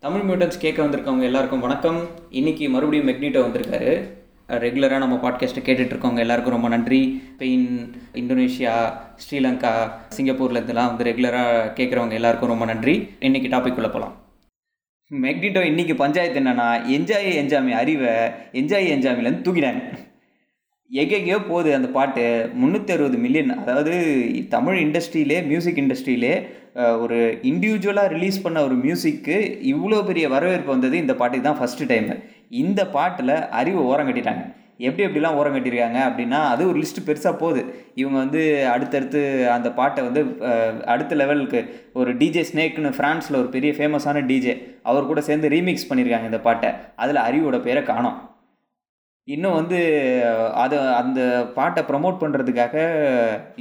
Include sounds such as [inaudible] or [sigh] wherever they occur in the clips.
Tamil mutants கேட்க வந்திருக்கவங்க எல்லாருக்கும் வணக்கம். இன்னைக்கு மறுபடியும் மெக்னிட்டோ வந்திருக்காரு. ரெகுலராக நம்ம பாட்காஸ்ட்டை கேட்டுட்ருக்கவங்க எல்லாருக்கும் ரொம்ப நன்றி. ஸ்பெயின் இந்தோனேஷியா ஸ்ரீலங்கா சிங்கப்பூர்லேருந்துலாம் வந்து ரெகுலராக கேட்குறவங்க எல்லாருக்கும் ரொம்ப நன்றி. இன்றைக்கி டாபிக் உள்ள போகலாம் மெக்னிட்டோ இன்றைக்கி பஞ்சாயத்து என்னன்னா என்ஜாய் என்ஜாமி அறிவை என்ஜாய் என்ஜாமிலேருந்து தூக்கினாங்க எங்கெங்கேயோ போகுது அந்த பாட்டு. முந்நூற்றி அறுபது மில்லியன் அதாவது தமிழ் இண்டஸ்ட்ரியிலே மியூசிக் இண்டஸ்ட்ரியிலே ஒரு இண்டிவிஜுவலாக ரிலீஸ் பண்ண ஒரு மியூசிக்கு இவ்வளோ பெரிய வரவேற்பு வந்தது இந்த பாட்டுக்கு தான் ஃபஸ்ட்டு டைமு இந்த பாட்டில் அறிவை ஓரம் கட்டிட்டாங்க. எப்படி எப்படிலாம் ஓரம் கட்டியிருக்காங்க அப்படின்னா அது ஒரு லிஸ்ட் பெருசாக போகுது. இவங்க வந்து அடுத்தடுத்து அந்த பாட்டை வந்து அடுத்த லெவலுக்கு ஒரு டிஜே ஸ்னேக்னு ஃப்ரான்ஸில் ஒரு பெரிய ஃபேமஸான டிஜே அவர் கூட சேர்ந்து ரீமிக்ஸ் பண்ணியிருக்காங்க இந்த பாட்டை. அதில் அறிவோட பேரை காணோம். இன்னும் வந்து அதை அந்த பாட்டை ப்ரமோட் பண்ணுறதுக்காக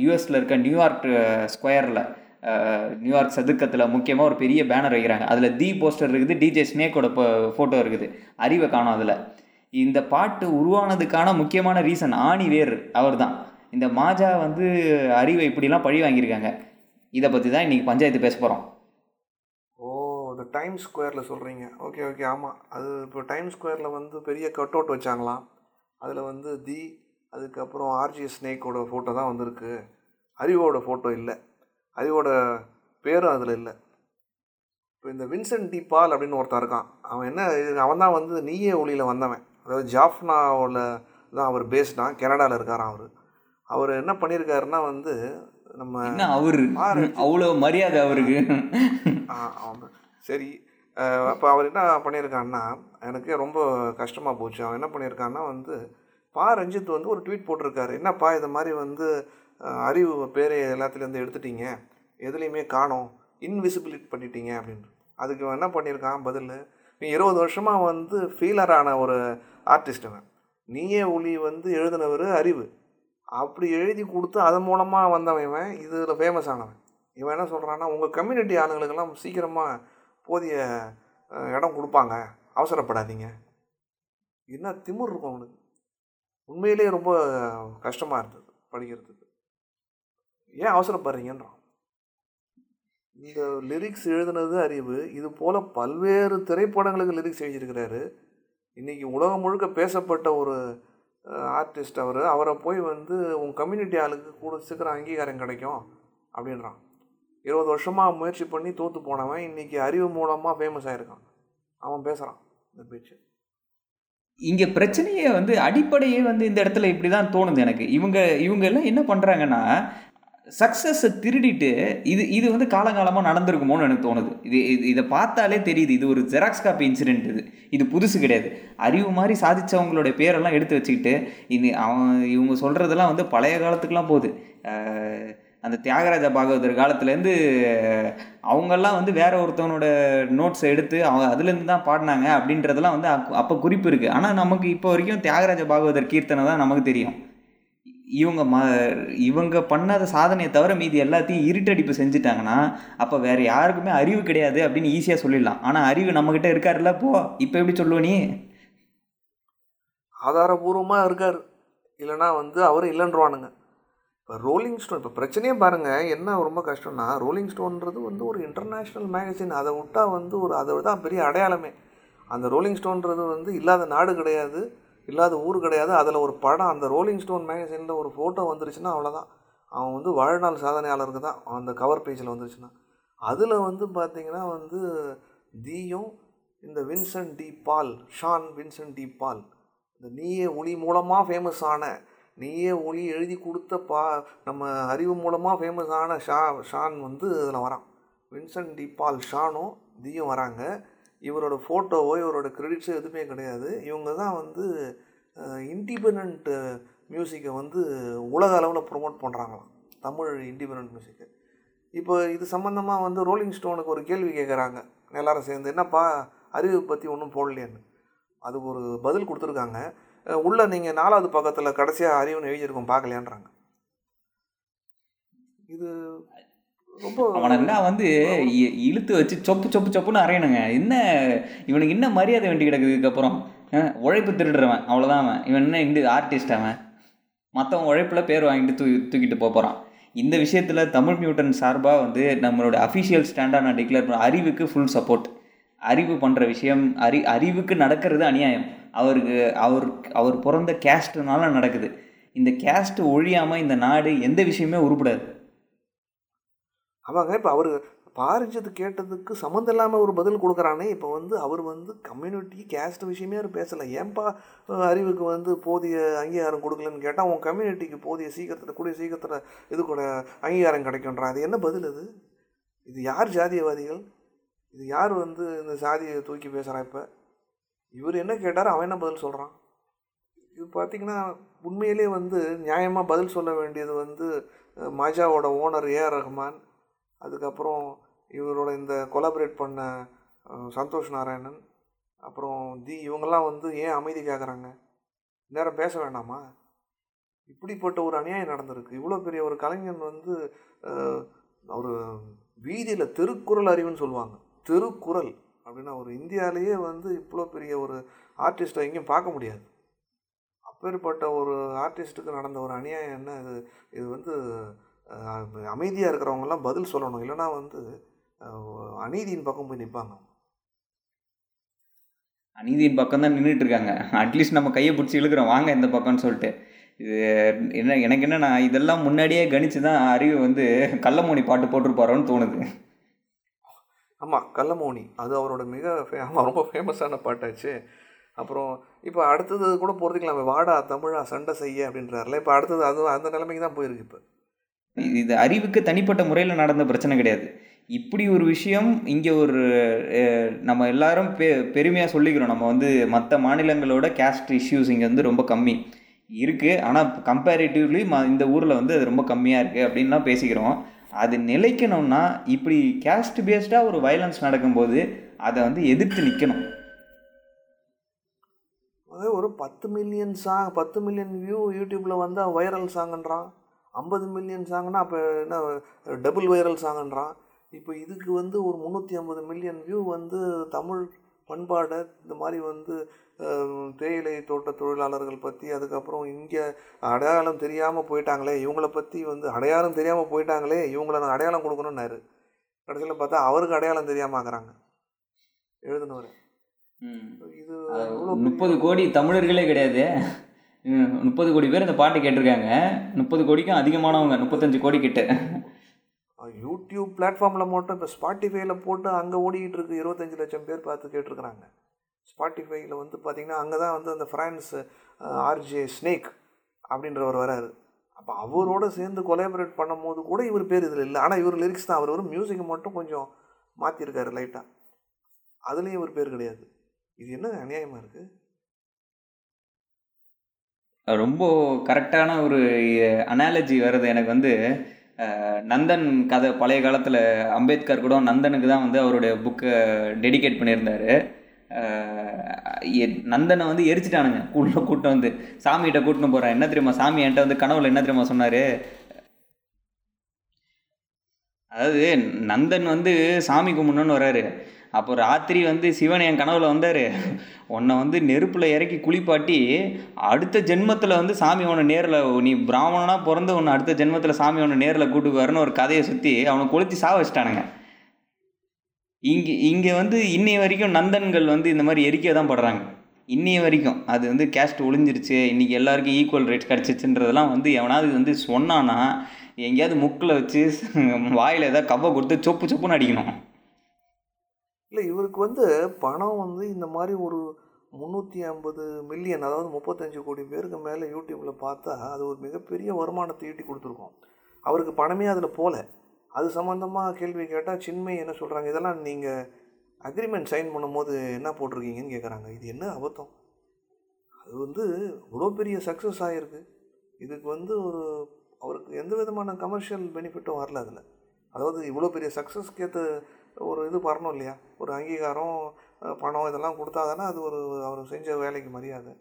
யூஎஸில் இருக்க நியூயார்க் ஸ்கொயரில் நியூயார்க் சதுக்கத்தில் முக்கியமாக ஒரு பெரிய பேனர் வைக்கிறாங்க. அதில் தி போஸ்டர் இருக்குது டிஜே ஸ்னேக்கோட ஃபோட்டோ இருக்குது. அறிவை காணும் அதில். இந்த பாட்டு உருவானதுக்கான முக்கியமான ரீசன் ஆணி வேர் அவர் தான் இந்த மாஜா வந்து அறிவை இப்படிலாம் பழி வாங்கியிருக்காங்க. இதை பற்றி தான் இன்றைக்கி பஞ்சாயத்து பேச போகிறோம் ஓ இந்த டைம் ஸ்கொயரில் சொல்கிறீங்க ஓகே ஓகே ஆமாம் அது இப்போ டைம் ஸ்கொயரில் வந்து பெரிய கட் அவுட் வச்சாங்களாம். அதில் வந்து தி அதுக்கப்புறம் ஆர்ஜி ஸ்னேக்கோட ஃபோட்டோ தான் வந்திருக்கு. அறிவோட ஃபோட்டோ இல்லை. அறிவோட பேரும் அதில் இல்லை. இப்போ இந்த வின்சென்ட் டி பால் அப்படின்னு ஒருத்தன் இருக்கான். அவன் என்ன அவன் தான் வந்து நீயே ஒளியில் வந்தவன். அதாவது ஜாஃப்னாவில் தான் அவர் பேஸ்டான் கனடாவில் இருக்காராம் அவர். அவர் என்ன பண்ணியிருக்காருன்னா வந்து நம்ம அவரு. அவ்வளோ மரியாதை அவருக்கு. ஆ ஆமாம் சரி. அப்போ அவர் என்ன பண்ணியிருக்கான்னா எனக்கு ரொம்ப கஷ்டமாக போச்சு. அவன் என்ன பண்ணியிருக்கான்னா வந்து பா ரஞ்சித் வந்து ஒரு ட்வீட் போட்டிருக்காரு. என்னப்பா இது மாதிரி வந்து அறிவு பேரை எல்லாத்துலேருந்து எடுத்துட்டீங்க. எதுலேயுமே காணோம். இன்விசிபிலிட் பண்ணிட்டீங்க அப்படின்னு. அதுக்கு அவன் என்ன பண்ணியிருக்கான்? பதில் நீ இருபது வருஷமாக வந்து ஃபீலரான ஒரு ஆர்டிஸ்ட் அவன் நீயே ஒளி வந்து எழுதினவர் அறிவு. அப்படி எழுதி கொடுத்து அதன் மூலமாக வந்தவன் இவன். இதில் ஃபேமஸ் ஆனவன். இவன் என்ன சொல்கிறான்னா உங்கள் கம்யூனிட்டி ஆளுங்களுக்கெல்லாம் சீக்கிரமாக போதிய இடம் கொடுப்பாங்க. அவசரப்படாதீங்க. என்ன திமிர் இருக்கும் அவனுக்கு. உண்மையிலேயே ரொம்ப கஷ்டமாக இருந்தது படிக்கிறதுக்கு. ஏன் அவசரப்படுறீங்கன்றான் இந்த லிரிக்ஸ் எழுதுனது அறிவு இது போல் பல்வேறு திரைப்படங்களுக்கு லிரிக்ஸ் எழுதியிருக்கிறாரு. இன்றைக்கி உலகம் முழுக்க பேசப்பட்ட ஒரு ஆர்டிஸ்ட் அவர். அவரை போய் வந்து உன் கம்யூனிட்டி ஆளுக்கு கூட சீக்கிரம் அங்கீகாரம் கிடைக்கும் அப்படின்றான். இருபது வருஷமாக முயற்சி பண்ணி தோற்று போனவன் இன்றைக்கி அறிவு மூலமாக ஃபேமஸ் ஆகிருக்கான் அவன் பேசுகிறான் இந்த பேச்சு. இங்கே பிரச்சனையே வந்து அடிப்படையே வந்து இந்த இடத்துல இப்படி தான் தோணுது எனக்கு. இவங்க இவங்க எல்லாம் என்ன பண்ணுறாங்கன்னா சக்ஸஸை திருடிட்டு இது இது வந்து காலங்காலமாக நடந்திருக்குமோன்னு எனக்கு தோணுது. இது இது இதை பார்த்தாலே தெரியுது. இது ஒரு ஜெராக்ஸ் காப்பி இன்சிடென்ட் இது. இது புதுசு கிடையாது. அறிவு மாதிரி சாதித்தவங்களுடைய பேரெல்லாம் எடுத்து வச்சுக்கிட்டு இது அவன் இவங்க சொல்கிறதெல்லாம் வந்து பழைய காலத்துக்கெலாம் போகுது. அந்த தியாகராஜ பாகவதர் காலத்துலேருந்து அவங்கெல்லாம் வந்து வேற ஒருத்தவனோட நோட்ஸை எடுத்து அவங்க அதுலேருந்து தான் பாடினாங்க அப்படின்றதெல்லாம் வந்து அப்போ குறிப்பு இருக்குது ஆனால் நமக்கு இப்போ வரைக்கும் தியாகராஜ பாகவதர் கீர்த்தனை தான் நமக்கு தெரியும். இவங்க ம இவங்க பண்ணாத சாதனையை தவிர மீதி எல்லாத்தையும் இருட்டடிப்பு செஞ்சுட்டாங்கன்னா அப்போ வேறு யாருக்குமே அறிவு கிடையாது அப்படின்னு ஈஸியாக சொல்லிடலாம். ஆனால் அறிவு நம்மக்கிட்ட இருக்காருல்ல போ. இப்போ எப்படி சொல்லுவ நீ? ஆதாரபூர்வமாக இருக்கார். இல்லைனா வந்து அவர் இல்லைன்றவானுங்க. இப்போ ரோலிங் ஸ்டோன் இப்போ பிரச்சனையே பாருங்கள் என்ன ரொம்ப கஷ்டம்னா ரோலிங் ஸ்டோன்றது வந்து ஒரு இன்டர்நேஷ்னல் மேகசின் அதை விட்டால் வந்து ஒரு அதை தான் பெரிய அடையாளமே. அந்த ரோலிங் ஸ்டோன்றது வந்து இல்லாத நாடு கிடையாது. இல்லாத ஊர் கிடையாது. அதில் ஒரு படம் அந்த ரோலிங் ஸ்டோன் மேகசினில் ஒரு ஃபோட்டோ வந்துருச்சுன்னா அவ்வளோதான் அவன் வந்து வாழ்நாள் சாதனையாளருக்கு தான் அந்த கவர் பேஜில் வந்துருச்சுன்னா. அதில் வந்து பார்த்தீங்கன்னா வந்து தீயும் இந்த Vincent de Paul Shan Vincent de Paul. இந்த நீயே ஒளி மூலமாக ஃபேமஸ் ஆன நீயே ஒளி எழுதி கொடுத்த பா நம்ம அறிவு மூலமாக ஃபேமஸ் ஆன ஷா ஷான் வந்து இதில் வரான். வின்சென்ட் டி பால் ஷானும் தீயும் வராங்க. இவரோட ஃபோட்டோவோ இவரோட க்ரெடிட்ஸோ எதுவுமே கிடையாது. இவங்க தான் வந்து இண்டிபெண்ட் மியூசிக்கை வந்து உலக அளவில் ப்ரொமோட் பண்ணுறாங்களாம் தமிழ் இண்டிபெண்ட் மியூசிக்கை இப்போ இது சம்மந்தமாக வந்து ரோலிங் ஸ்டோனுக்கு ஒரு கேள்வி கேட்குறாங்க எல்லாரும் சேர்ந்து என்னப்பா அறிவு பற்றி ஒன்றும் போடலையான்னு. அதுக்கு ஒரு பதில் கொடுத்துருக்காங்க. உள்ளே நீங்கள் நாலாவது பக்கத்தில் கடைசியாக அறிவுன்னு எழுதியிருக்கோம் பார்க்கலையான்றாங்க. இது அவனை வந்து இ- இழுத்து வச்சு சொப்பு சொப்பு சொப்புன்னு அரையணுங்க என்ன இவனுக்கு என்ன மரியாதை வேண்டி கிடக்குது இதுக்கப்புறம்? உழைப்பு திருடுறவன். அவ்வளோதான் அவன். இவன் என்ன இந்த ஆர்டிஸ்ட் அவன்? மற்றவன் உழைப்பில் பேர் வாங்கிட்டு தூ தூக்கிட்டு போக போகிறான் இந்த விஷயத்தில் தமிழ் மியூட்டன் சார்பாக வந்து நம்மளோட அஃபிஷியல் ஸ்டாண்டாக நான் டிக்ளேர் பண்ண அறிவுக்கு ஃபுல் சப்போர்ட் அறிவு பண்ணுற விஷயம் அறி அறிவுக்கு நடக்கிறது அநியாயம். அவருக்கு அவர் அவர் பிறந்த கேஸ்ட்னால நடக்குது. இந்த கேஸ்ட் ஒழியாமல் இந்த நாடு எந்த விஷயமே உருப்படாது. ஆமாங்க இப்போ அவர் பாரிஞ்சது கேட்டதுக்கு சம்மந்தம் இல்லாமல் ஒரு பதில் கொடுக்குறானே இப்போ வந்து அவர் வந்து கம்யூனிட்டி கேஸ்ட் விஷயமே அவர் பேசலை. ஏன்பா அறிவுக்கு வந்து போதிய அங்கீகாரம் கொடுக்கலன்னு கேட்டால் உன் கம்யூனிட்டிக்கு போதிய சீக்கிரத்தில் கூடிய சீக்கிரத்தில் இது கூட அங்கீகாரம் கிடைக்குன்றான் அது என்ன பதில் அது இது யார் ஜாதியவாதிகள்? இது யார் வந்து இந்த சாதியை தூக்கி பேசுகிறா இப்போ? இவர் என்ன கேட்டார் அவன் என்ன பதில் சொல்கிறான் இது பார்த்திங்கன்னா உண்மையிலே வந்து நியாயமாக பதில் சொல்ல வேண்டியது வந்து மாஜாவோட ஓனர் ஏஆர் ரஹ்மான் அதுக்கப்புறம் இவரோட இந்த கொலாபரேட் பண்ண சந்தோஷ் நாராயணன் அப்புறம் தி இவங்கெல்லாம் வந்து ஏன் அமைதி கேட்குறாங்க நேரம் பேச வேண்டாமா? இப்படிப்பட்ட ஒரு அநியாயம் நடந்திருக்கு. இவ்வளோ பெரிய ஒரு கலைஞன் வந்து ஒரு வீதியில் திருக்குறள் அறிவுன்னு சொல்லுவாங்க. திருக்குறள் அப்படின்னா ஒரு இந்தியாவிலேயே வந்து இவ்வளோ பெரிய ஒரு ஆர்டிஸ்ட்டை எங்கேயும் பார்க்க முடியாது. அப்பேற்பட்ட ஒரு ஆர்டிஸ்ட்டுக்கு நடந்த ஒரு அநியாயம் என்ன? இது இது வந்து அமைதியாக இருக்கிறவங்கெல்லாம் பதில் சொல்லணும். இல்லைன்னா வந்து அநீதியின் பக்கம் போய் நிற்பாங்க அநீதியின் பக்கம் தான் நின்றுட்டு இருக்காங்க. அட்லீஸ்ட் நம்ம கையை பிடிச்சி இழுக்கிறோம். வாங்க இந்த பக்கம்னு சொல்லிட்டு. இது என்ன எனக்கு என்னன்னா இதெல்லாம் முன்னாடியே கணிச்சு தான் அறிவு வந்து கள்ளமோனி பாட்டு போட்டிருப்பாரோன்னு தோணுது. ஆமாம் கள்ளமோனி. அது அவரோட மிக ஆமாம் ரொம்ப ஃபேமஸான பாட்டாச்சு. அப்புறம் இப்போ அடுத்தது கூட பொறுத்துக்கலாமே வாடா தமிழா சண்டை செய்ய அப்படின்றாருல. இப்போ அடுத்தது அது அந்த நிலைமைக்கு தான் போயிருக்கு இப்போ. இது- அறிவுக்கு தனிப்பட்ட முறையில் நடந்த பிரச்சனை கிடையாது. இப்படி ஒரு விஷயம் இங்கே ஒரு நம்ம எல்லாரும் பெ பெருமையாக சொல்லிக்கிறோம். நம்ம வந்து மற்ற மாநிலங்களோட கேஸ்ட் இஷ்யூஸ் இங்கே வந்து ரொம்ப கம்மி. இருக்குது ஆனால் கம்பேரிட்டிவ்லி ம இந்த ஊரில் வந்து அது ரொம்ப கம்மியாக இருக்குது அப்படின்லாம் பேசிக்கிறோம். அது நிலைக்கணும்னா இப்படி கேஸ்ட் பேஸ்டாக ஒரு வயலன்ஸ் நடக்கும்போது அதை வந்து எதிர்த்து நிற்கணும் அதே ஒரு பத்து மில்லியன் சாங் பத்து மில்லியன் வியூ யூடியூப்பில் வந்தால் வைரல் சாங்குன்றான் ஐம்பது மில்லியன் சாங்னா அப்போ என்ன டபுள் வைரல் சாங்குன்றான் இப்போ இதுக்கு வந்து ஒரு முந்நூற்றி ஐம்பது மில்லியன் வியூ வந்து தமிழ் பண்பாடை இந்த மாதிரி வந்து தேயிலை தோட்ட தொழிலாளர்கள் பற்றி அதுக்கப்புறம் இங்கே அடையாளம் தெரியாமல் போயிட்டாங்களே இவங்கள பற்றி வந்து அடையாளம் தெரியாமல் போயிட்டாங்களே இவங்கள நான் அடையாளம் கொடுக்கணும்னாரு. கடைசியில் பார்த்தா அவருக்கு அடையாளம் தெரியாம ஆக்குறாங்க எழுதுனவர். இது முப்பது கோடி தமிழர்களே கிடையாது. முப்பது கோடி பேர் இந்த பாட்டு கேட்டிருக்காங்க. முப்பது கோடிக்கும் அதிகமானவங்க முப்பத்தஞ்சு கோடி கிட்ட. யூடியூப் பிளாட்ஃபார்மில் மட்டும் இப்போ ஸ்பாட்டிஃபைல போட்டு அங்கே ஓடிக்கிட்டு இருக்கு இருபத்தஞ்சு லட்சம் பேர் பார்த்து கேட்டிருக்கிறாங்க. ஸ்பாட்டிஃபைல வந்து பார்த்தீங்கன்னா அங்கே தான் வந்து அந்த ஃப்ரான்ஸ் ஆர்ஜே ஸ்னேக் அப்படின்றவர் வராரு. அப்போ அவரோட சேர்ந்து கொலாபரேட் பண்ணும்போது கூட இவர் பேர் இதில் இல்லை. ஆனால் இவர் லிரிக்ஸ் தான். அவர் வரும் மியூசிக்கை மட்டும் கொஞ்சம் மாற்றிருக்காரு லைட்டாக அதுலேயும் இவர் பேர் கிடையாது. இது என்ன அநியாயமாக இருக்குது ரொம்ப கரெக்டான ஒரு அனாலஜி வருது எனக்கு வந்து நந்தன் கதை பழைய காலத்தில் அம்பேத்கர் கூட நந்தனுக்கு தான் வந்து அவருடைய புக்கை டெடிகேட் பண்ணியிருந்தாரு. எ- நந்தனை வந்து எரிச்சிட்டானுங்க. உள்ள கூட்டம் வந்து சாமிகிட்ட கூட்டின்னு போகிறேன் என்ன தெரியுமா? சாமி என்கிட்ட வந்து கனவுல என்ன தெரியுமா சொன்னார்? அதாவது நந்தன் வந்து சாமி கும்பிடணுன்னு வராரு அப்போ ராத்திரி வந்து சிவன் என் கனவுல வந்தார். உன்னை வந்து நெருப்பில் இறக்கி குளிப்பாட்டி அடுத்த ஜென்மத்தில் வந்து சாமி உன்னை நேரில் நீ பிராமணனாக பிறந்து உன்னை அடுத்த ஜென்மத்தில் சாமி உன்னை நேரில் கூட்டுக்குவாருன்னு ஒரு கதையை சுற்றி அவனை கொளுத்தி சாக வச்சிட்டானுங்க. இங்கே இங்கே வந்து இன்னைய வரைக்கும் நந்தன்கள் வந்து இந்த மாதிரி எரிக்க தான் படுறாங்க. இன்னைய வரைக்கும் அது வந்து கேஸ்ட் ஒளிஞ்சிருச்சு இன்றைக்கி எல்லாருக்கும் ஈக்குவல் ரேட் கிடச்சிச்சுன்றதெல்லாம் வந்து எவனாவது வந்து சொன்னான்னா எங்கேயாவது முக்கில் வச்சு வாயில் ஏதாவது கவ்வை கொடுத்து சொப்பு சொப்புன்னு அடிக்கணும். இல்லை இவருக்கு வந்து பணம் வந்து இந்த மாதிரி ஒரு முந்நூற்றி ஐம்பது மில்லியன் அதாவது முப்பத்தஞ்சு கோடி பேருக்கு மேலே யூடியூப்பில் பார்த்தா அது ஒரு மிகப்பெரிய வருமானத்தை ஈட்டி கொடுத்துருக்கோம். அவருக்கு பணமே அதில் போகல அது சம்மந்தமாக கேள்வி கேட்டால் சின்மை என்ன சொல்கிறாங்க இதெல்லாம் நீங்கள் அக்ரிமெண்ட் சைன் பண்ணும்போது என்ன போட்டிருக்கீங்கன்னு கேட்குறாங்க இது என்ன அபத்தம்? அது வந்து இவ்வளோ பெரிய சக்ஸஸ் ஆகிருக்கு இதுக்கு வந்து ஒரு அவருக்கு எந்த விதமான கமர்ஷியல் பெனிஃபிட்டும் வரல அதில். அதாவது இவ்வளோ பெரிய சக்ஸஸ்க்கு ஏற்ற ஒரு இது வரணும் இல்லையா? ஒரு அங்கீகாரம் பணம் இதெல்லாம் கொடுத்தா தானே அது ஒரு அவர் செஞ்ச வேலைக்கு மரியாதை.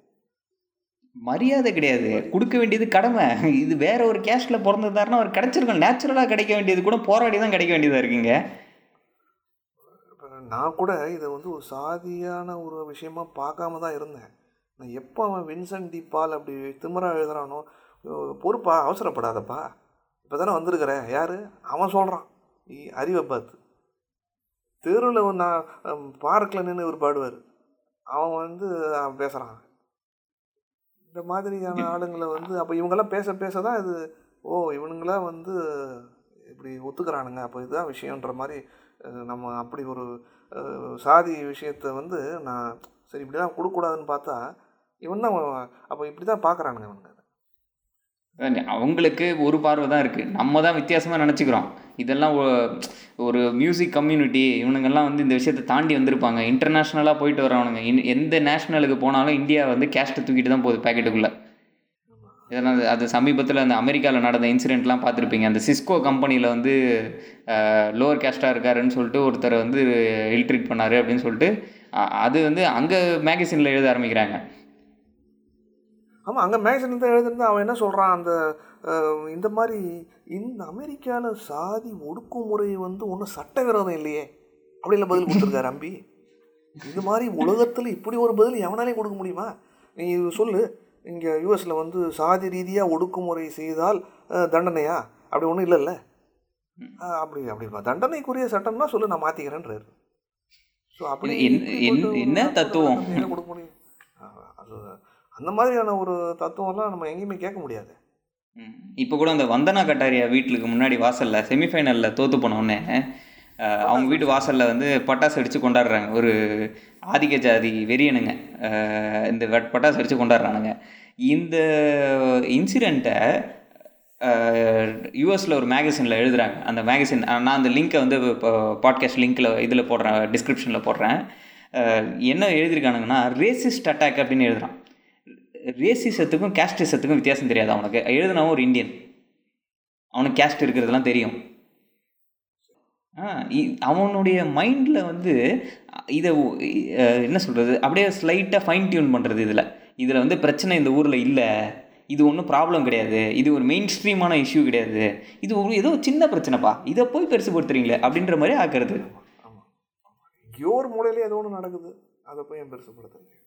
மரியாதை கிடையாது. கொடுக்க வேண்டியது கடமை. இது வேற ஒரு கேஸ்டில் பிறந்திருந்தாருன்னா அவர் கிடைச்சிருக்கும் நேச்சுரலாக கிடைக்க வேண்டியது கூட போராடி தான் கிடைக்க வேண்டியதாக இருக்குங்க. நான் கூட இதை வந்து ஒரு சாதியான ஒரு விஷயமா பார்க்காம தான் இருந்தேன். நான் எப்போ அவன் வின்சென்ட் டி பால் அப்படி திமிரா எழுதுறானோ பொறுப்பா அவசரப்படாதப்பா. இப்போ தானே வந்திருக்கிற யார்? அவன் சொல்கிறான் அறிவை பார்த்து. தெருவில் நான் பார்க்கில் நின்று இவர் பாடுவார். அவன் வந்து பேசுகிறான் இந்த மாதிரியான [laughs] ஆளுங்களை வந்து அப்போ இவங்கெல்லாம் பேச பேச தான் இது ஓ இவனுங்களாம் வந்து இப்படி ஒத்துக்கிறானுங்க. அப்போ இதுதான் விஷயன்ற மாதிரி நம்ம அப்படி ஒரு சாதி விஷயத்தை வந்து நான் சரி இப்படி தான் கொடுக்கக்கூடாதுன்னு பார்த்தா இவன் தான் அப்போ இப்படி தான் பார்க்குறானுங்க இவனுங்க. அவங்களுக்கு ஒரு பார்வை தான் இருக்குது நம்ம தான் வித்தியாசமாக நினச்சிக்கிறோம். இதெல்லாம் ஒரு மியூசிக் கம்யூனிட்டி இவனுங்கெல்லாம் வந்து இந்த விஷயத்தை தாண்டி வந்திருப்பாங்க. இன்டர்நேஷ்னலாக போயிட்டு வரவனுங்க. இன்- எந்த நேஷ்னலுக்கு போனாலும் இந்தியா வந்து கேஸ்ட்டு தூக்கிட்டு தான் போகுது பேக்கெட்டுக்குள்ளே இதெல்லாம் அது- சமீபத்தில் அந்த அமெரிக்காவில் நடந்த இன்சிடெண்ட்லாம் பார்த்துருப்பீங்க. அந்த சிஸ்கோ கம்பெனியில் வந்து லோவர் கேஸ்ட்டாக இருக்காருன்னு சொல்லிட்டு ஒருத்தர் வந்து இல்ட்ரீட் பண்ணார் அப்படின்னு சொல்லிட்டு அது வந்து அங்கே மேகசினில் எழுத ஆரம்பிக்கிறாங்க. ஆமாம் அங்கே மேக்சின் தான் எழுதுனது அவன் என்ன சொல்கிறான் அந்த இந்த மாதிரி இந்த அமெரிக்காவில் சாதி ஒடுக்குமுறை வந்து ஒன்றும் சட்டவிரோதம் இல்லையே. அப்படிலாம் பதில் கொடுத்துருக்காரு அம்பி. இது மாதிரி உலகத்தில் இப்படி ஒரு பதில் எவனாலையும் கொடுக்க முடியுமா? நீ சொல்லு. இங்கே யூஎஸில் வந்து சாதி ரீதியாக ஒடுக்குமுறை செய்தால் தண்டனையா? அப்படி ஒன்றும் இல்லைல்ல. அப்படி அப்படி தண்டனைக்குரிய சட்டம்னா சொல்லு நான் மாற்றிக்கிறேன்றாரு ஸோ அப்படி என்ன- தத்துவம்? என்ன கொடுக்க முடியும். அது அந்த மாதிரியான ஒரு தத்துவம்லாம் நம்ம எங்கேயுமே கேட்க முடியாது. இப்போ கூட அந்த வந்தனா கட்டாரியா வீட்டுக்கு முன்னாடி வாசலில் செமிஃபைனலில் தோற்று போனோடனே அவங்க வீட்டு வாசலில் வந்து பட்டாசு அடித்து கொண்டாடுறாங்க. ஒரு ஆதிக்க ஜாதி வெறியனுங்க. இந்த வெட்- பட்டாசு அடித்து கொண்டாடுறானுங்க. இந்த இன்சிடெண்ட்டை யூஎஸில் ஒரு மேகசினில் எழுதுறாங்க. அந்த மேகசின் நான் அந்த லிங்க்கை வந்து இப்போ பாட்காஸ்ட் லிங்க்கில் இதில் போடுறேன் டிஸ்கிரிப்ஷனில் போடுறேன். என்ன எழுதியிருக்கானுங்கன்னா ரேசிஸ்ட் அட்டாக் அப்படின்னு எழுதுகிறான் ரேசிசத்துக்கும் கேஸ்டிசத்துக்கும் வித்தியாசம் தெரியாது அவனுக்கு எழுதுனவன் ஒரு இந்தியன் அவனுக்கு கேஸ்ட் இருக்கிறதுலாம் தெரியும். ஆ இ- அவனுடைய மைண்டில் வந்து இதை என்ன சொல்கிறது அப்படியே ஸ்லைட்டாக ஃபைன் டியூன் பண்ணுறது இதில். இதில் வந்து பிரச்சனை இந்த ஊரில் இல்லை. இது ஒன்றும் ப்ராப்ளம் கிடையாது. இது ஒரு மெயின் ஸ்ட்ரீமான இஷ்யூ கிடையாது. இது ஒரு ஏதோ சின்ன பிரச்சனைப்பா. இதை போய் பெருசுப்படுத்துறீங்களே அப்படின்ற மாதிரி ஆக்குறது. ஆமாம் எங்கேயோ ஏதோ ஒன்று நடக்குது. அதை போய் என் பெருசுப்படுத்துறீங்க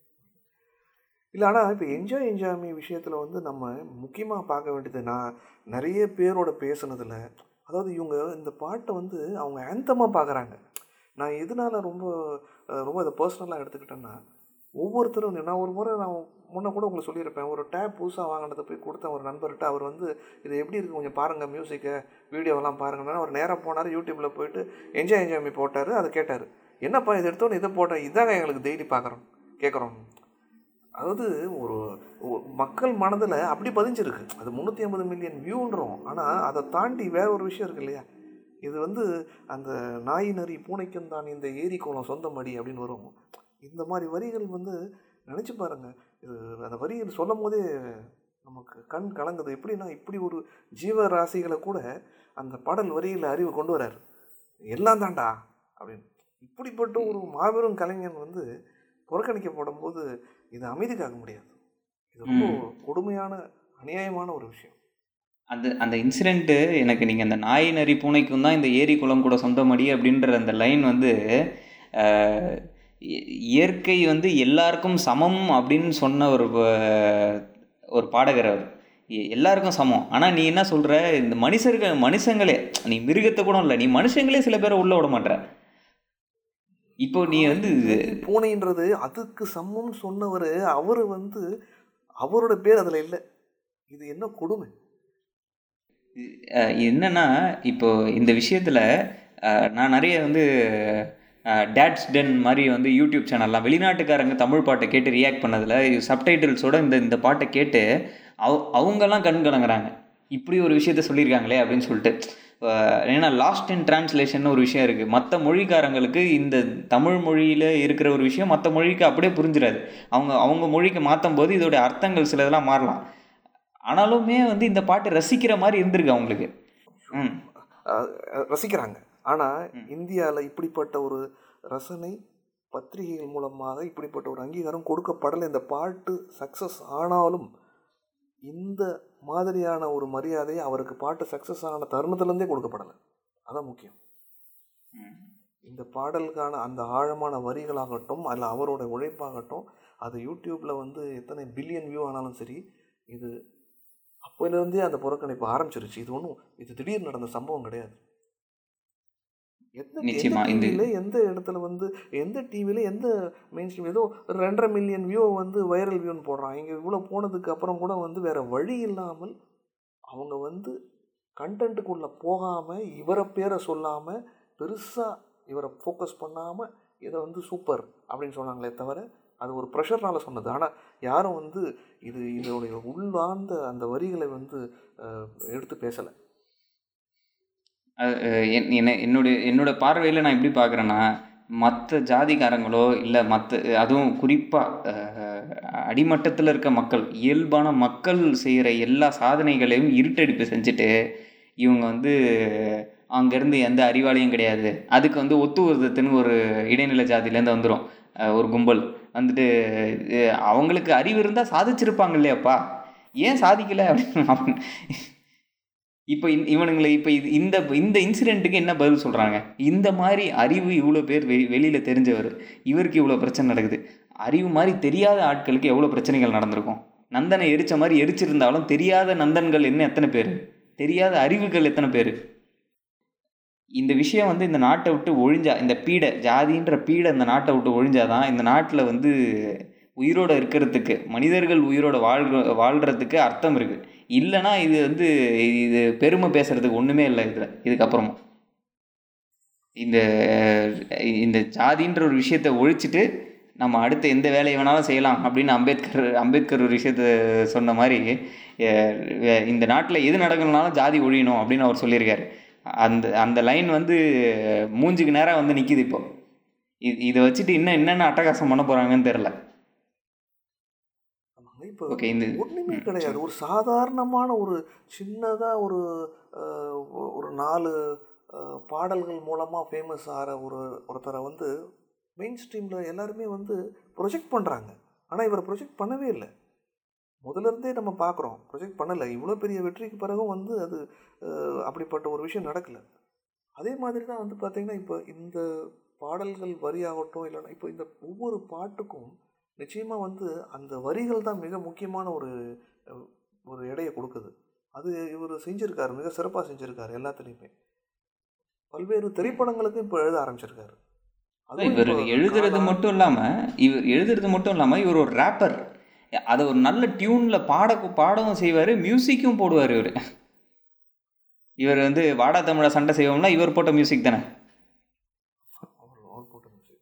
இல்லை ஆனால் இப்போ என்ஜாய் என்ஜாமி விஷயத்தில் வந்து நம்ம முக்கியமாக பார்க்க வேண்டியது நான் நிறைய பேரோட பேசுனதில் அதாவது இவங்க இந்த பாட்டை வந்து அவங்க ஆந்தமாக பார்க்குறாங்க நான் எதனால ரொம்ப ரொம்ப இதை பர்சனலாக எடுத்துக்கிட்டேன்னா ஒவ்வொருத்தரும் நான் ஒரு முறை நான் முன்னே கூட உங்களுக்கு சொல்லியிருப்பேன் ஒரு டேப் புதுசாக வாங்கினதை போய் கொடுத்தேன் ஒரு நண்பர்கிட்ட அவர் வந்து இது எப்படி இருக்குது கொஞ்சம் பாருங்கள் மியூசிக்கை வீடியோவெல்லாம் பாருங்கன்னா அவர் நேராக போனார் யூடியூப்பில் போயிட்டு என்ஜாய் என்ஜாமி போட்டார் அதை கேட்டார். என்னப்பா இது எடுத்தோன்னு இதை போட்டேன் இதாங்க எங்களுக்கு டெய்லி பார்க்குறோம் கேட்குறோம் அதாவது ஒரு மக்கள் மனதில் அப்படி பதிஞ்சிருக்கு. அது முந்நூற்றி ஐம்பது மில்லியன் வியூன்றோம் ஆனால் அதை தாண்டி வேற ஒரு விஷயம் இருக்கு இல்லையா? இது வந்து அந்த நாய் நரி பூனைக்கும் தான் இந்த ஏரி சொந்த மடி அப்படின்னு வரும். இந்த மாதிரி வரிகள் வந்து நினச்சி பாருங்கள் இது அந்த வரிகள் சொல்லும் போதே நமக்கு கண் கலங்குது. எப்படின்னா இப்படி ஒரு ஜீவராசிகளை கூட அந்த பாடல் வரியில் அறிவு கொண்டு வரார் எல்லாம் தாண்டா அப்படின்னு. இப்படிப்பட்ட ஒரு மாபெரும் கலைஞன் வந்து புறக்கணிக்கப்படும் போது இது அமைதிக்காக முடியாது. இது ரொம்ப கொடுமையான அநியாயமான ஒரு விஷயம். அந்த அந்த இன்சிடெண்ட்டு எனக்கு நீங்கள் அந்த நாய் நரி பூனைக்கும் தான் இந்த ஏரி குளம் கூட சொந்தமடி அப்படின்ற அந்த லைன் வந்து இயற்கை வந்து எல்லாருக்கும் சமம் அப்படின்னு சொன்ன ஒரு ஒரு பாடகர் அவர். எல்லாருக்கும் சமம். ஆனால் நீ என்ன சொல்கிற இந்த மனுஷர்கள் மனுஷங்களே நீ மிருகத்தை கூட இல்லை. நீ மனுஷங்களே சில பேரை உள்ள விட மாட்ற. இப்போ நீ வந்து பூனைன்றது அதுக்கு சமம் சொன்னவர் அவர் வந்து அவரோட பேர் அதில் இல்லை. இது என்ன கொடுமை? என்னன்னா இப்போ இந்த விஷயத்தில் நான் நிறைய வந்து டேட்ஸ் டென் மாதிரி வந்து யூடியூப் சேனல்லாம் வெளிநாட்டுக்காரங்க தமிழ் பாட்டை கேட்டு ரியாக்ட் பண்ணதில் சப்டைட்டில்ஸோட இந்த இந்த பாட்டை கேட்டு அவ அவங்கெல்லாம் கண் கலங்குறாங்க. இப்படி ஒரு விஷயத்த சொல்லியிருக்காங்களே அப்படின்னு சொல்லிட்டு. ஏன்னா லாஸ்ட் இன் டிரான்ஸ்லேஷன் ஒரு விஷயம் இருக்குது மற்ற மொழிக்காரங்களுக்கு இந்த தமிழ் மொழியில் இருக்கிற ஒரு விஷயம் மற்ற மொழிக்கு அப்படியே புரிஞ்சிடாது அவங்க அவங்க மொழிக்கு மாற்றும் போது இதோடைய அர்த்தங்கள் சில இதெல்லாம் மாறலாம். ஆனாலுமே வந்து இந்த பாட்டு ரசிக்கிற மாதிரி இருந்திருக்கு அவங்களுக்கு. ம். ரசிக்கிறாங்க. ஆனால் இந்தியாவில் இப்படிப்பட்ட ஒரு ரசனை பத்திரிகைகள் மூலமாக இப்படிப்பட்ட ஒரு அங்கீகாரம் கொடுக்கப்படலை. இந்த பாட்டு சக்ஸஸ் ஆனாலும் இந்த மாதிரியான ஒரு மரியாதை அவருக்கு பாட்டு சக்ஸஸ் ஆன தருணத்துலேருந்தே கொடுக்கப்படலை. அதான் முக்கியம். இந்த பாடலுக்கான அந்த ஆழமான வரிகளாகட்டும் அதில் அவரோட உழைப்பாகட்டும் அது யூடியூப்பில் வந்து எத்தனை பில்லியன் வியூ ஆனாலும் சரி இது அப்போலேருந்தே அந்த புறக்கணிப்பு ஆரம்பிச்சிருச்சு. இது ஒன்றும் இது திடீர்னு நடந்த சம்பவம் கிடையாது. நிச்சயமா, எந்த இந்த- டிவியில் எந்த இடத்துல வந்து எந்த டிவியில் எந்த மெயின் ஸ்ட்ரீம் ஏதோ ரெண்டரை மில்லியன் வியூ வந்து வைரல் வியூன்னு போடுறான். இங்கே இவ்வளோ போனதுக்கு அப்புறம் கூட வந்து வேற வழி இல்லாமல் அவங்க வந்து கண்டென்ட்டுக்குள்ளே போகாமல் இவரை பேரை சொல்லாமல் பெருசாக இவரை ஃபோக்கஸ் பண்ணாமல் இதை வந்து சூப்பர் அப்படின்னு சொன்னாங்களே தவிர அது ஒரு ப்ரெஷர்னால சொன்னது. ஆனால் யாரும் வந்து இது இதோடைய உள்ளார்ந்த அந்த வரிகளை வந்து எடுத்து பேசலை. என்ன- என்னுடைய என்னோட பார்வையில் நான் எப்படி பார்க்குறேன்னா மற்ற ஜாதிக்காரங்களோ இல்லை மற்ற அதுவும் குறிப்பாக அடிமட்டத்தில் இருக்க மக்கள் இயல்பான மக்கள் செய்கிற எல்லா சாதனைகளையும் இருட்டடிப்பு செஞ்சுட்டு இவங்க வந்து அங்கேருந்து எந்த அறிவாளியும் கிடையாது. அதுக்கு வந்து ஒத்து ஒருத்தத்துன்னு ஒரு இடைநிலை ஜாதியிலேருந்து வந்துடும் ஒரு கும்பல். வந்துட்டு அவங்களுக்கு அறிவு இருந்தால் சாதிச்சிருப்பாங்க இல்லையாப்பா? ஏன் சாதிக்கலை? அப்படின்னு இப்போ இந் இவனுங்களை இப்போ இது இந்த இந்த இன்சிடெண்ட்டுக்கு என்ன பதில் சொல்கிறாங்க இந்த மாதிரி அறிவு இவ்வளோ பேர் வெ வெளியில் தெரிஞ்சவர். இவருக்கு இவ்வளோ பிரச்சனை நடக்குது. அறிவு மாதிரி தெரியாத ஆட்களுக்கு எவ்வளோ பிரச்சனைகள் நடந்திருக்கும்? நந்தனை எரிச்ச மாதிரி எரிச்சிருந்தாலும் தெரியாத நந்தன்கள் என்ன எத்தனை பேர்? தெரியாத அறிவுகள் எத்தனை பேர்? இந்த விஷயம் வந்து இந்த நாட்டை விட்டு ஒழிஞ்சா இந்த பீடை ஜாதின்ற பீடை இந்த நாட்டை விட்டு ஒழிஞ்சாதான் இந்த நாட்டில் வந்து உயிரோட இருக்கிறதுக்கு மனிதர்கள் உயிரோட வாழ்ற வாழ்கிறதுக்கு அர்த்தம் இருக்குது இல்லைன்னா இது வந்து இது பெருமை பேசுகிறதுக்கு ஒன்றுமே இல்லை இதில். இதுக்கப்புறமா. இந்த இந்த ஜாதின்ற ஒரு விஷயத்தை ஒழிச்சிட்டு நம்ம அடுத்து எந்த வேலையை வேணாலும் செய்யலாம் அப்படின்னு அம்பேத்கர் அம்பேத்கர் ஒரு விஷயத்த சொன்ன மாதிரி இந்த நாட்டில் எது நடக்கணும்னாலும் ஜாதி ஒழியணும் அப்படின்னு அவர் சொல்லியிருக்காரு. அந்த அந்த லைன் வந்து மூஞ்சுக்கு நேராக வந்து நிற்கிது இப்போ. இது இதை வச்சுட்டு இன்னும் என்னென்ன அட்டகாசம் பண்ண போகிறாங்கன்னு தெரில இப்போ ஒன்றுமே கிடையாது. ஒரு சாதாரணமான ஒரு சின்னதாக ஒரு ஒரு நாலு பாடல்கள் மூலமாக ஃபேமஸ் ஆகிற ஒரு ஒருத்தரை வந்து மெயின் ஸ்ட்ரீமில் எல்லாருமே வந்து ப்ரொஜெக்ட் பண்ணுறாங்க ஆனால் இவரை ப்ரொஜெக்ட் பண்ணவே இல்லை. முதல்ல இருந்தே நம்ம பார்க்குறோம் ப்ரொஜெக்ட் பண்ணலை. இவ்வளோ பெரிய வெற்றிக்கு பிறகும் வந்து அது அப்படிப்பட்ட ஒரு விஷயம் நடக்கலை. அதே மாதிரி தான் வந்து பார்த்திங்கன்னா இப்போ இந்த பாடல்கள் வரியாகட்டும் இல்லைன்னா இப்போ இந்த ஒவ்வொரு பாட்டுக்கும் நிச்சயமாக வந்து அந்த வரிகள் தான் மிக முக்கியமான ஒரு ஒரு எடையை கொடுக்குது. அது இவர் செஞ்சுருக்காரு மிக சிறப்பாக செஞ்சுருக்காரு எல்லாத்துலேயுமே. பல்வேறு திரைப்படங்களுக்கும் இப்போ எழுத ஆரம்பிச்சிருக்காரு. அதுவும் இவர் எழுதுறது மட்டும் இல்லாமல் இவர் எழுதுறது மட்டும் இல்லாமல் இவர் ஒரு ரேப்பர் அதை ஒரு நல்ல டியூனில் பாட பாடவும் செய்வார் மியூசிக்கும் போடுவார் இவர். இவர் வந்து வாடா தமிழா சண்டை செய்வோம்னா இவர் போட்ட மியூசிக் தானே அவர் அவர் போட்ட music.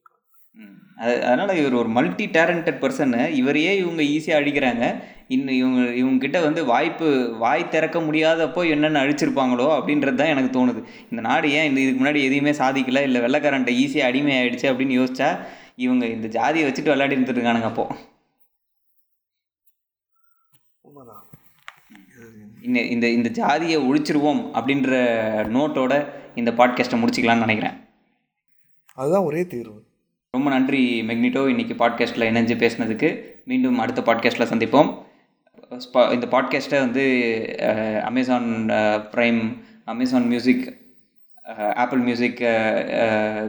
அது அதனால் இவர் ஒரு மல்டி டேலண்டட் பர்சனு இவரையே இவங்க ஈஸியாக அழிக்கிறாங்க இன்னும் இவங்க இவங்ககிட்ட வந்து வாய்ப்பு வாய் திறக்க முடியாதப்போ என்னென்ன அழிச்சிருப்பாங்களோ அப்படின்றது தான் எனக்கு தோணுது. இந்த நாடு ஏன் இந்த இதுக்கு முன்னாடி எதையுமே சாதிக்கல இல்லை வெள்ளக்காரன்ட்ட ஈஸியாக அடிமை ஆயிடுச்சு அப்படின்னு யோசிச்சா இவங்க இந்த ஜாதியை வச்சுட்டு விளையாடி இருந்துருக்கானுங்க அப்போ. இந்த இந்த இந்த ஜாதியை ஒழிச்சிருவோம் அப்படின்ற நோட்டோட இந்த பாட்காஸ்ட்டை முடிச்சிக்கலாம்னு நினைக்கிறேன். அதுதான் ஒரே தீர்வு. ரொம்ப நன்றி மெக்னிட்டோ இன்றைக்கி பாட்காஸ்ட்டில் இணைஞ்சு பேசினதுக்கு மீண்டும் அடுத்த பாட்காஸ்ட்டில் சந்திப்போம். ஸ்பா- இந்த பாட்காஸ்ட்டை வந்து Amazon Prime Amazon music Apple music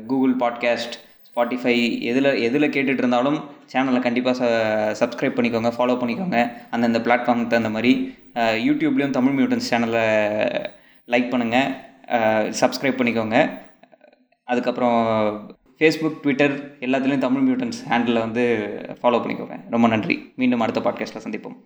Google podcast Spotify எதில் எதில் கேட்டுட்டு இருந்தாலும் சேனலை கண்டிப்பாக ச சப்ஸ்கிரைப் பண்ணிக்கோங்க ஃபாலோ பண்ணிக்கோங்க. அந்தந்த பிளாட்ஃபார்முக்கு தகுந்த மாதிரி யூடியூப்லேயும் தமிழ் மியூட்டன்ஸ் சேனலை லைக் பண்ணுங்கள் சப்ஸ்கிரைப் பண்ணிக்கோங்க. அதுக்கப்புறம் ஃபேஸ்புக் ட்விட்டர் எல்லாத்துலேயும் தமிழ் மியூட்டன்ஸ் ஹேண்டில் வந்து ஃபாலோ பண்ணிக்கோங்க. ரொம்ப நன்றி. மீண்டும் அடுத்த பாட்காஸ்ட்டில் சந்திப்போம்.